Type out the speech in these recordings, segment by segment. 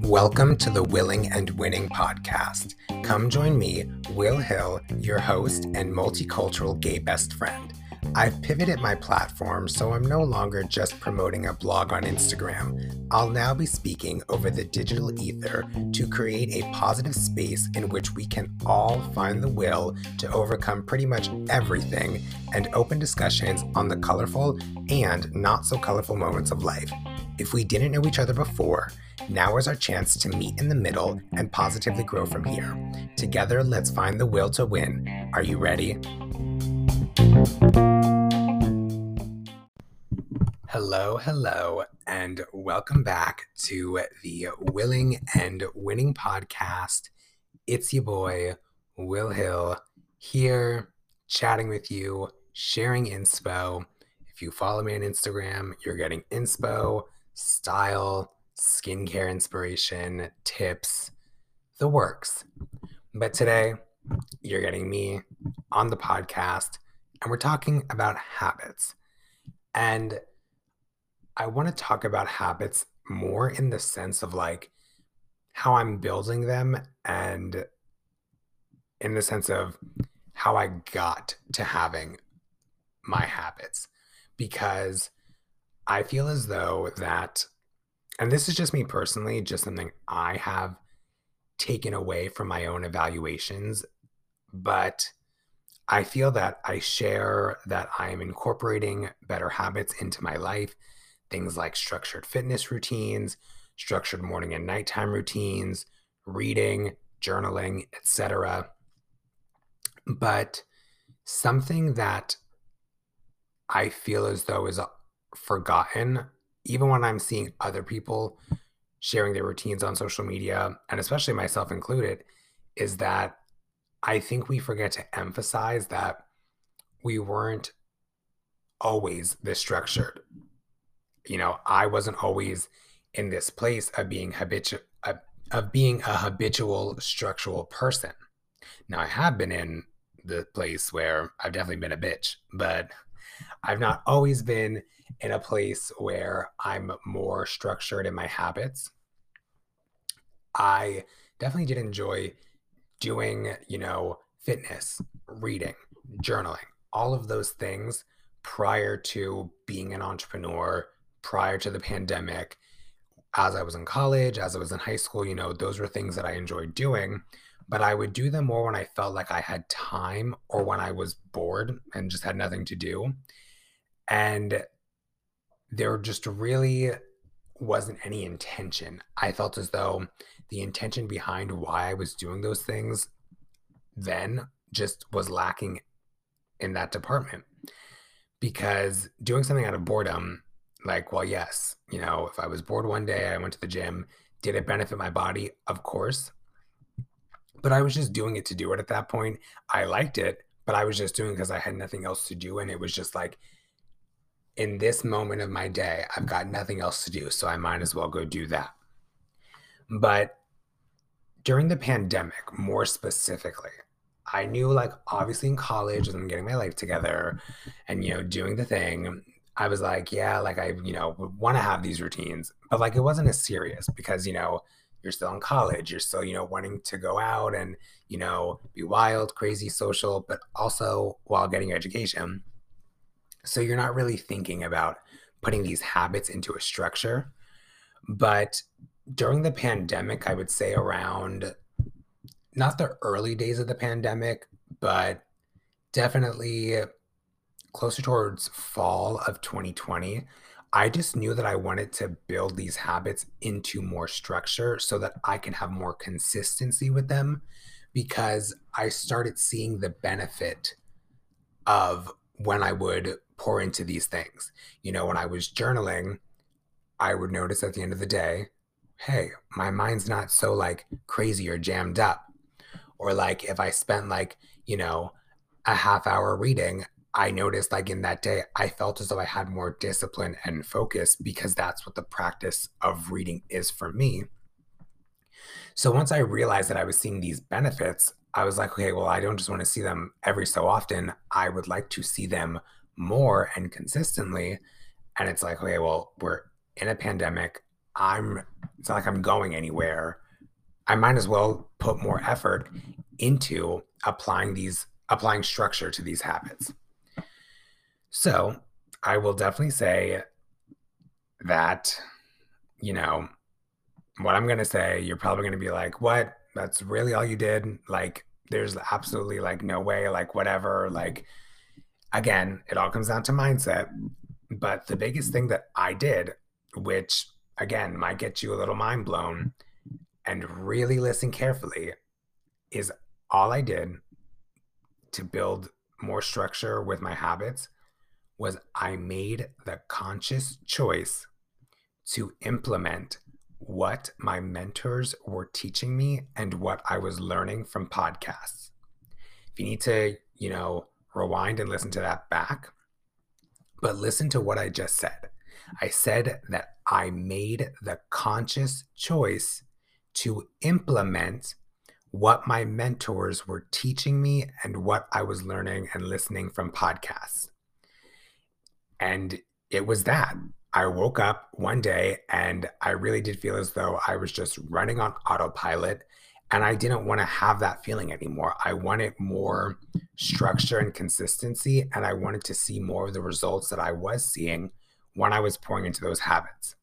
Welcome to the Willing and Winning podcast. Come join me, Will Hill, your host and multicultural gay best friend. I've pivoted my platform so I'm no longer just promoting a blog on Instagram. I'll now be speaking over the digital ether to create a positive space in which we can all find the will to overcome pretty much everything and open discussions on the colorful and not so colorful moments of life. If we didn't know each other before, now is our chance to meet in the middle and positively grow from here. Together, let's find the will to win. Are you ready? Hello, hello, and welcome back to the Willing and Winning podcast. It's your boy, Will Hill, here chatting with you, sharing inspo. If you follow me on Instagram, you're getting inspo, style, skincare inspiration, tips, the works. But today, you're getting me on the podcast, and we're talking about habits. And I want to talk about habits more in the sense of like how I'm building them and in the sense of how I got to having my habits because I feel as though that and this is just me personally just something I have taken away from my own evaluations but I feel that I share that I am incorporating better habits into my life things like structured fitness routines, structured morning and nighttime routines, reading, journaling, etc. But something that I feel as though is uh, forgotten, even when I'm seeing other people sharing their routines on social media, and especially myself included, is that I think we forget to emphasize that we weren't always this structured you know, I wasn't always in this place of being habitual of, of being a habitual structural person. Now I have been in the place where I've definitely been a bitch, but I've not always been in a place where I'm more structured in my habits. I definitely did enjoy doing, you know, fitness, reading, journaling, all of those things prior to being an entrepreneur, prior to the pandemic, as I was in college, as I was in high school, you know, those were things that I enjoyed doing. But I would do them more when I felt like I had time or when I was bored and just had nothing to do. And there just really wasn't any intention. I felt as though the intention behind why I was doing those things then just was lacking in that department. Because doing something out of boredom like, well, yes, you know, if I was bored one day, I went to the gym. Did it benefit my body? Of course. But I was just doing it to do it at that point. I liked it, but I was just doing because I had nothing else to do. And it was just like, in this moment of my day, I've got nothing else to do. So I might as well go do that. But during the pandemic, more specifically, I knew like obviously in college as I'm getting my life together and you know doing the thing I was like, yeah, like I, you know, want to have these routines, but like it wasn't as serious because, you know, you're still in college, you're still, you know, wanting to go out and, you know, be wild, crazy, social, but also while getting your education. So you're not really thinking about putting these habits into a structure. But during the pandemic, I would say around not the early days of the pandemic, but definitely closer towards fall of 2020, I just knew that I wanted to build these habits into more structure so that I can have more consistency with them because I started seeing the benefit of when I would pour into these things. You know, when I was journaling, I would notice at the end of the day, hey, my mind's not so like crazy or jammed up. Or like if I spent like, you know, a half hour reading, I noticed like in that day, I felt as though I had more discipline and focus because that's what the practice of reading is for me. So once I realized that I was seeing these benefits, I was like, okay, well, I don't just want to see them every so often. I would like to see them more and consistently. and it's like, okay, well, we're in a pandemic. I'm it's not like I'm going anywhere. I might as well put more effort into applying these applying structure to these habits. So I will definitely say that, you know, what I'm going to say, you're probably going to be like, what? That's really all you did? Like, there's absolutely like no way, like, whatever. Like, again, it all comes down to mindset. But the biggest thing that I did, which again might get you a little mind blown, and really listen carefully, is all I did to build more structure with my habits was I made the conscious choice to implement what my mentors were teaching me and what I was learning from podcasts. If you need to, you know, rewind and listen to that back, but listen to what I just said. I said that I made the conscious choice to implement what my mentors were teaching me and what I was learning and listening from podcasts. And it was that. I woke up one day and I really did feel as though I was just running on autopilot and I didn't want to have that feeling anymore. I wanted more structure and consistency and I wanted to see more of the results that I was seeing when I was pouring into those habits.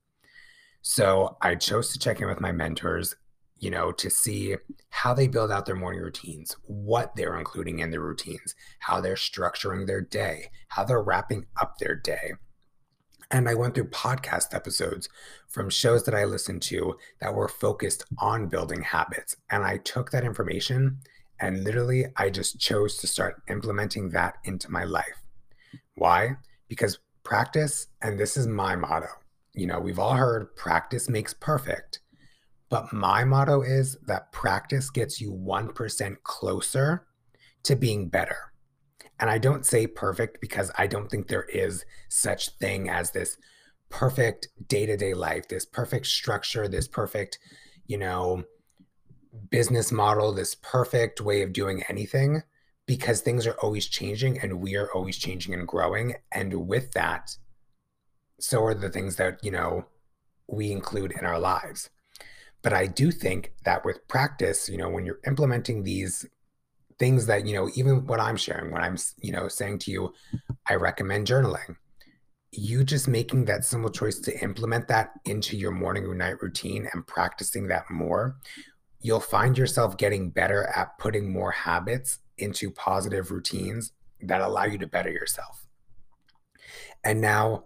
So I chose to check in with my mentors you know, to see how they build out their morning routines, what they're including in their routines, how they're structuring their day, how they're wrapping up their day. And I went through podcast episodes from shows that I listened to that were focused on building habits. And I took that information and literally I just chose to start implementing that into my life. Why? Because practice, and this is my motto, you know, we've all heard practice makes perfect. But my motto is that practice gets you 1% closer to being better. And I don't say perfect because I don't think there is such thing as this perfect day-to-day life, this perfect structure, this perfect, you know, business model, this perfect way of doing anything because things are always changing and we are always changing and growing and with that so are the things that, you know, we include in our lives. But I do think that with practice, you know, when you're implementing these things that, you know, even what I'm sharing, when I'm, you know, saying to you, I recommend journaling, you just making that simple choice to implement that into your morning or night routine and practicing that more, you'll find yourself getting better at putting more habits into positive routines that allow you to better yourself. And now,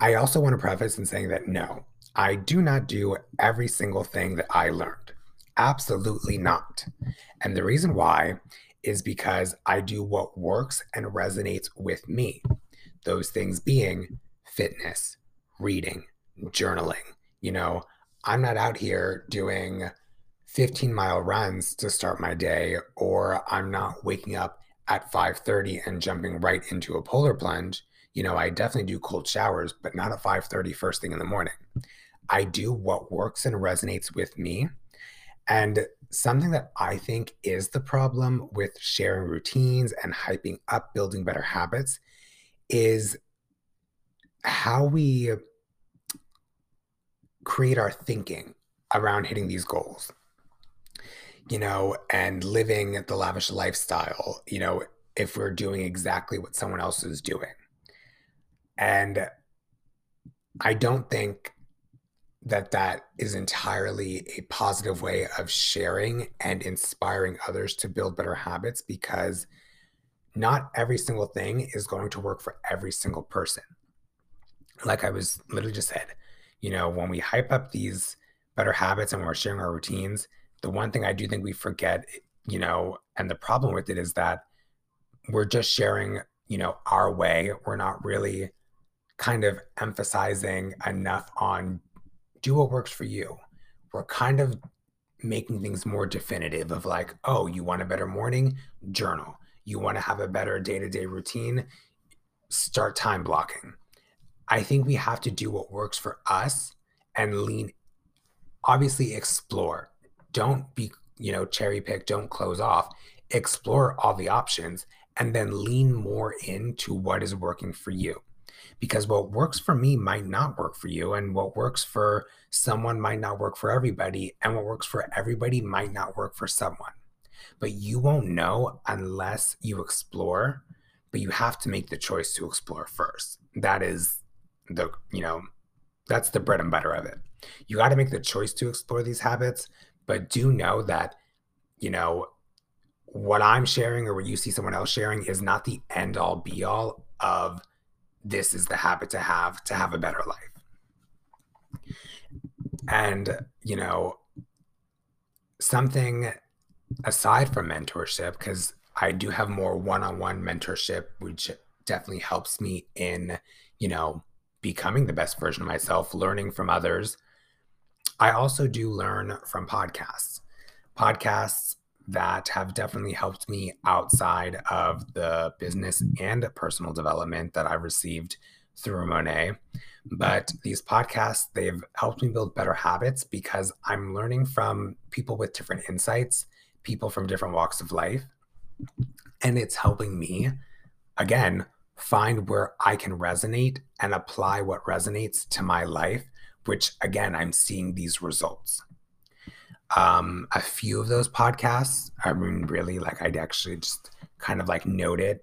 I also want to preface in saying that no, I do not do every single thing that I learned. Absolutely not. And the reason why is because I do what works and resonates with me. Those things being fitness, reading, journaling. You know, I'm not out here doing 15 mile runs to start my day, or I'm not waking up at 5:30 and jumping right into a polar plunge. You know, I definitely do cold showers, but not at 5:30 first thing in the morning. I do what works and resonates with me. And something that I think is the problem with sharing routines and hyping up building better habits is how we create our thinking around hitting these goals, you know, and living the lavish lifestyle, you know, if we're doing exactly what someone else is doing. And I don't think that that is entirely a positive way of sharing and inspiring others to build better habits because not every single thing is going to work for every single person. Like I was literally just said, you know, when we hype up these better habits and we're sharing our routines, the one thing I do think we forget, you know, and the problem with it is that we're just sharing, you know, our way. We're not really kind of emphasizing enough on do what works for you. We're kind of making things more definitive of like, oh, you want a better morning? Journal. You want to have a better day to day routine? Start time blocking. I think we have to do what works for us and lean, obviously, explore. Don't be, you know, cherry pick, don't close off. Explore all the options and then lean more into what is working for you. because what works for me might not work for you and what works for someone might not work for everybody and what works for everybody might not work for someone but you won't know unless you explore but you have to make the choice to explore first that is the you know that's the bread and butter of it you got to make the choice to explore these habits but do know that you know what i'm sharing or what you see someone else sharing is not the end all be all of this is the habit to have to have a better life. And, you know, something aside from mentorship, because I do have more one on one mentorship, which definitely helps me in, you know, becoming the best version of myself, learning from others. I also do learn from podcasts. Podcasts that have definitely helped me outside of the business and personal development that I've received through Monet. But these podcasts, they've helped me build better habits because I'm learning from people with different insights, people from different walks of life. And it's helping me, again, find where I can resonate and apply what resonates to my life, which again, I'm seeing these results um, a few of those podcasts. I mean, really, like I'd actually just kind of like noted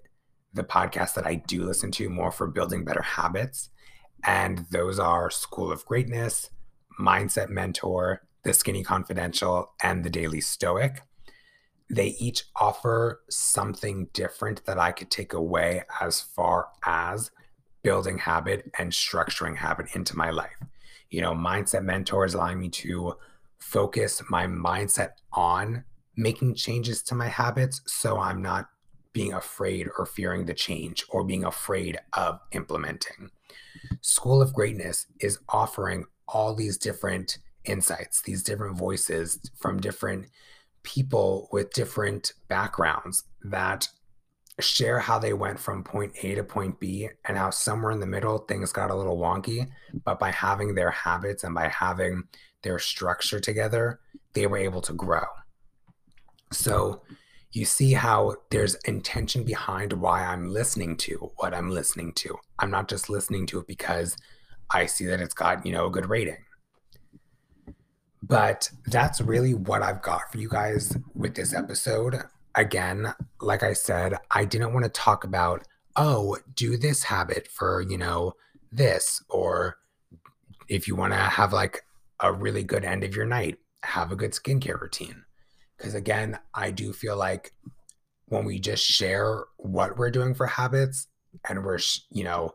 the podcasts that I do listen to more for building better habits. And those are School of Greatness, Mindset Mentor, The Skinny Confidential, and The Daily Stoic. They each offer something different that I could take away as far as building habit and structuring habit into my life. You know, Mindset Mentor is allowing me to focus my mindset on making changes to my habits so I'm not being afraid or fearing the change or being afraid of implementing. School of Greatness is offering all these different insights, these different voices from different people with different backgrounds that share how they went from point A to point B and how somewhere in the middle things got a little wonky. But by having their habits and by having their structure together, they were able to grow. So you see how there's intention behind why I'm listening to what I'm listening to. I'm not just listening to it because I see that it's got, you know, a good rating. But that's really what I've got for you guys with this episode. Again, like I said, I didn't want to talk about, oh, do this habit for, you know, this, or if you want to have like a really good end of your night. Have a good skincare routine. Because again, I do feel like when we just share what we're doing for habits and we're, you know,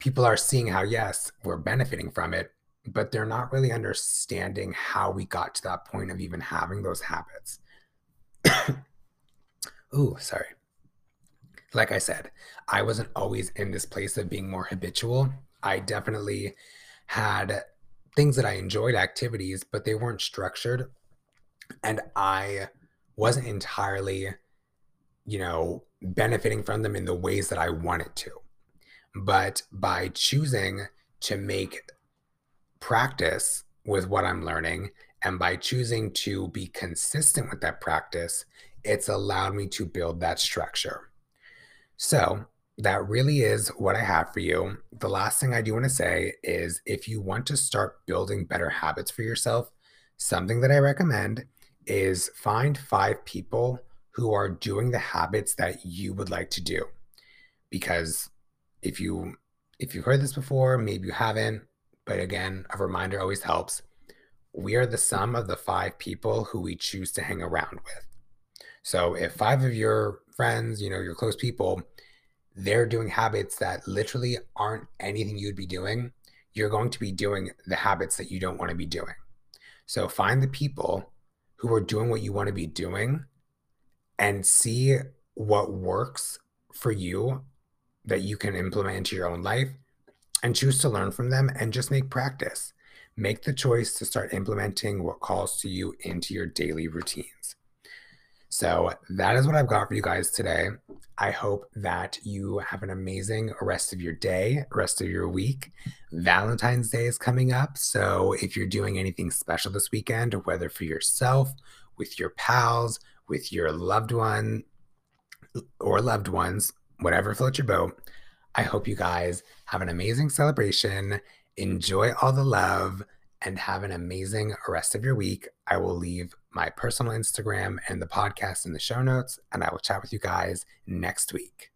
people are seeing how, yes, we're benefiting from it, but they're not really understanding how we got to that point of even having those habits. Ooh, sorry. Like I said, I wasn't always in this place of being more habitual. I definitely had things that I enjoyed, activities, but they weren't structured. And I wasn't entirely, you know, benefiting from them in the ways that I wanted to. But by choosing to make practice with what I'm learning and by choosing to be consistent with that practice, it's allowed me to build that structure. So, that really is what I have for you. The last thing I do want to say is if you want to start building better habits for yourself, something that I recommend is find five people who are doing the habits that you would like to do. Because if you if you've heard this before, maybe you haven't, but again, a reminder always helps. We are the sum of the five people who we choose to hang around with. So if five of your friends, you know, your close people they're doing habits that literally aren't anything you'd be doing, you're going to be doing the habits that you don't want to be doing. So find the people who are doing what you want to be doing and see what works for you that you can implement into your own life and choose to learn from them and just make practice. Make the choice to start implementing what calls to you into your daily routines. So that is what I've got for you guys today. I hope that you have an amazing rest of your day, rest of your week. Valentine's Day is coming up. So if you're doing anything special this weekend, whether for yourself, with your pals, with your loved one, or loved ones, whatever floats your boat, I hope you guys have an amazing celebration. Enjoy all the love and have an amazing rest of your week. I will leave my personal Instagram and the podcast in the show notes, and I will chat with you guys next week.